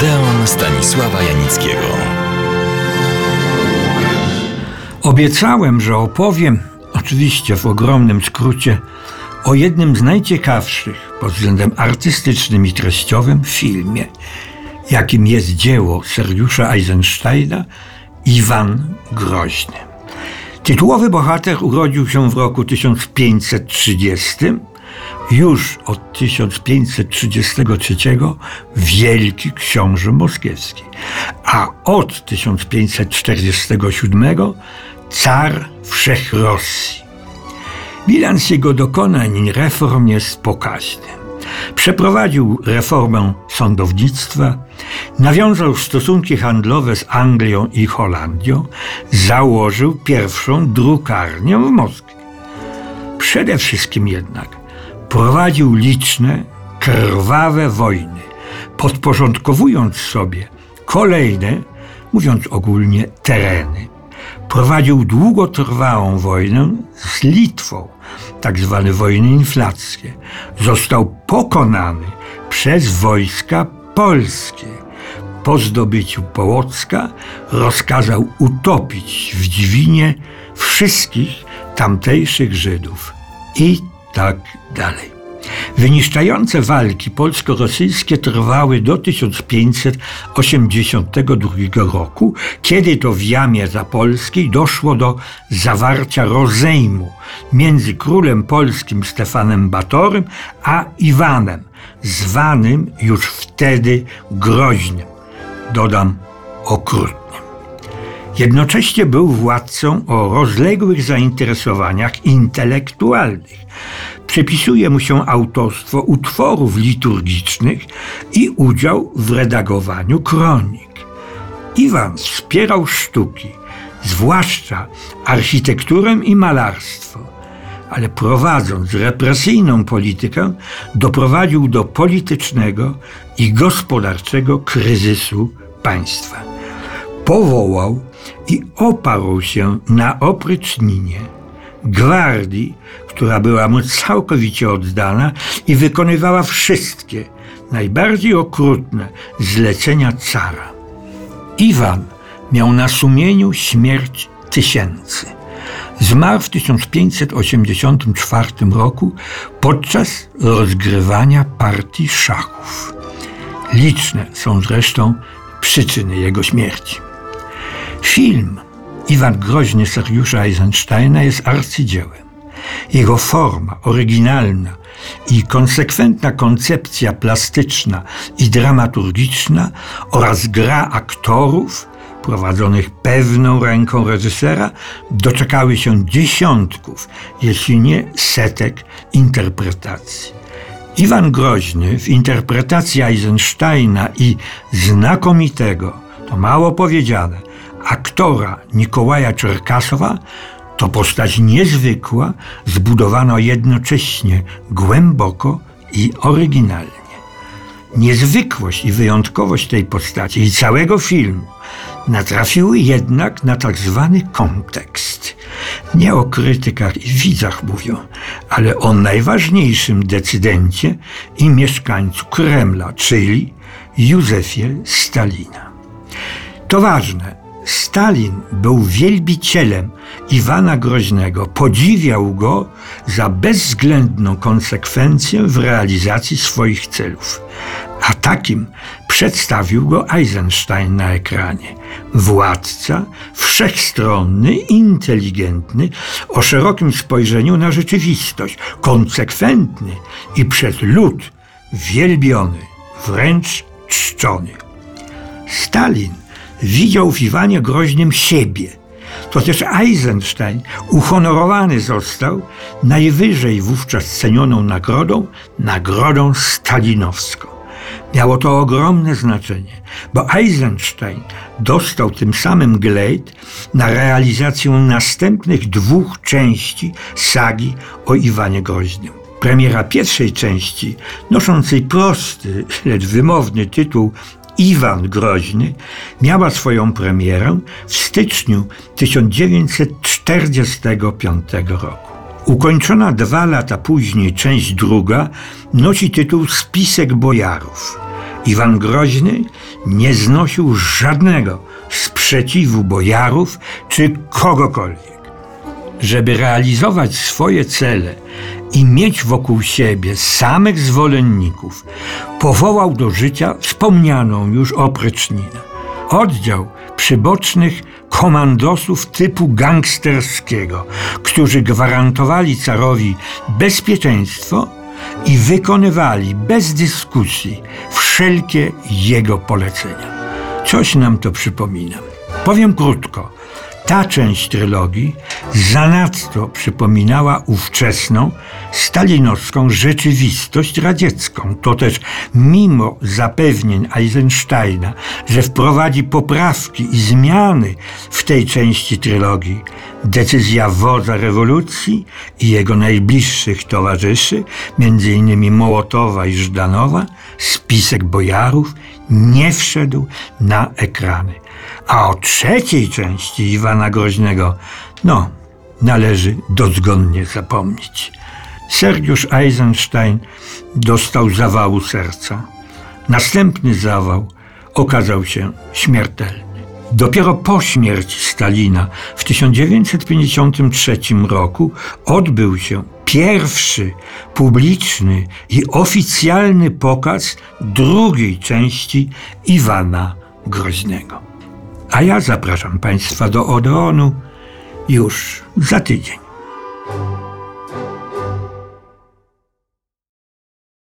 Odeon Stanisława Janickiego. Obiecałem, że opowiem, oczywiście w ogromnym skrócie, o jednym z najciekawszych pod względem artystycznym i treściowym filmie, jakim jest dzieło Sergiusza Eisensteina Iwan Groźny. Tytułowy bohater urodził się w roku 1530 już od 1533 wielki książę moskiewski, a od 1547 car wszech Rosji. Bilans jego dokonań i reform jest pokaźny. Przeprowadził reformę sądownictwa, nawiązał stosunki handlowe z Anglią i Holandią, założył pierwszą drukarnię w Moskwie. Przede wszystkim jednak prowadził liczne, krwawe wojny, podporządkowując sobie kolejne, mówiąc ogólnie, tereny. Prowadził długotrwałą wojnę z Litwą, tak zwane wojny inflackie. Został pokonany przez wojska polskie. Po zdobyciu Połocka rozkazał utopić w Dźwinie wszystkich tamtejszych Żydów. I tak dalej. Wyniszczające walki polsko-rosyjskie trwały do 1582 roku, kiedy to w Jamie Zapolskiej doszło do zawarcia rozejmu między królem polskim Stefanem Batorym a Iwanem, zwanym już wtedy groźnym. Dodam okrutnym. Jednocześnie był władcą o rozległych zainteresowaniach intelektualnych. Przypisuje mu się autorstwo utworów liturgicznych i udział w redagowaniu kronik. Iwan wspierał sztuki, zwłaszcza architekturę i malarstwo, ale prowadząc represyjną politykę, doprowadził do politycznego i gospodarczego kryzysu państwa. Powołał i oparł się na opryczninie gwardii, która była mu całkowicie oddana i wykonywała wszystkie najbardziej okrutne zlecenia cara. Iwan miał na sumieniu śmierć tysięcy. Zmarł w 1584 roku podczas rozgrywania partii szachów. Liczne są zresztą przyczyny jego śmierci. Film Iwan Groźny Sergiusza Eisensteina jest arcydziełem. Jego forma oryginalna i konsekwentna koncepcja plastyczna i dramaturgiczna oraz gra aktorów prowadzonych pewną ręką reżysera doczekały się dziesiątków, jeśli nie setek interpretacji. Iwan Groźny w interpretacji Eisensteina i znakomitego, to mało powiedziane, aktora Nikołaja Czerkasowa to postać niezwykła, zbudowana jednocześnie głęboko i oryginalnie. Niezwykłość i wyjątkowość tej postaci i całego filmu natrafiły jednak na tak zwany kontekst. Nie o krytykach i widzach mówią, ale o najważniejszym decydencie i mieszkańcu Kremla, czyli Józefie Stalina. To ważne, Stalin był wielbicielem Iwana Groźnego, podziwiał go za bezwzględną konsekwencję w realizacji swoich celów. A takim przedstawił go Eisenstein na ekranie. Władca, wszechstronny, inteligentny, o szerokim spojrzeniu na rzeczywistość, konsekwentny i przez lud wielbiony, wręcz czczony. Stalin widział w Iwanie Groźnym siebie. To też Eisenstein uhonorowany został najwyżej wówczas cenioną nagrodą, nagrodą stalinowską. Miało to ogromne znaczenie, bo Eisenstein dostał tym samym glejt na realizację następnych dwóch części sagi o Iwanie Groźnym. Premiera pierwszej części, noszącej prosty, lecz wymowny tytuł Iwan Groźny miała swoją premierę w styczniu 1945 roku. Ukończona dwa lata później część druga nosi tytuł Spisek Bojarów. Iwan Groźny nie znosił żadnego sprzeciwu bojarów czy kogokolwiek. Żeby realizować swoje cele i mieć wokół siebie samych zwolenników, powołał do życia wspomnianą już opryczninę. Oddział przybocznych komandosów typu gangsterskiego, którzy gwarantowali carowi bezpieczeństwo i wykonywali bez dyskusji wszelkie jego polecenia. Coś nam to przypomina. Powiem krótko. Ta część trylogii zanadto przypominała ówczesną stalinowską rzeczywistość radziecką. To też mimo zapewnień Eisensteina, że wprowadzi poprawki i zmiany w tej części trylogii, decyzja wodza rewolucji i jego najbliższych towarzyszy, m.in. Mołotowa i Żdanowa, spisek bojarów, nie wszedł na ekrany. A o trzeciej części Iwana Groźnego, no, należy dozgonnie zapomnieć. Sergiusz Eisenstein dostał zawału serca. Następny zawał okazał się śmiertelny. Dopiero po śmierci Stalina w 1953 roku odbył się pierwszy publiczny i oficjalny pokaz drugiej części Iwana Groźnego. A ja zapraszam Państwa do Odeonu już za tydzień.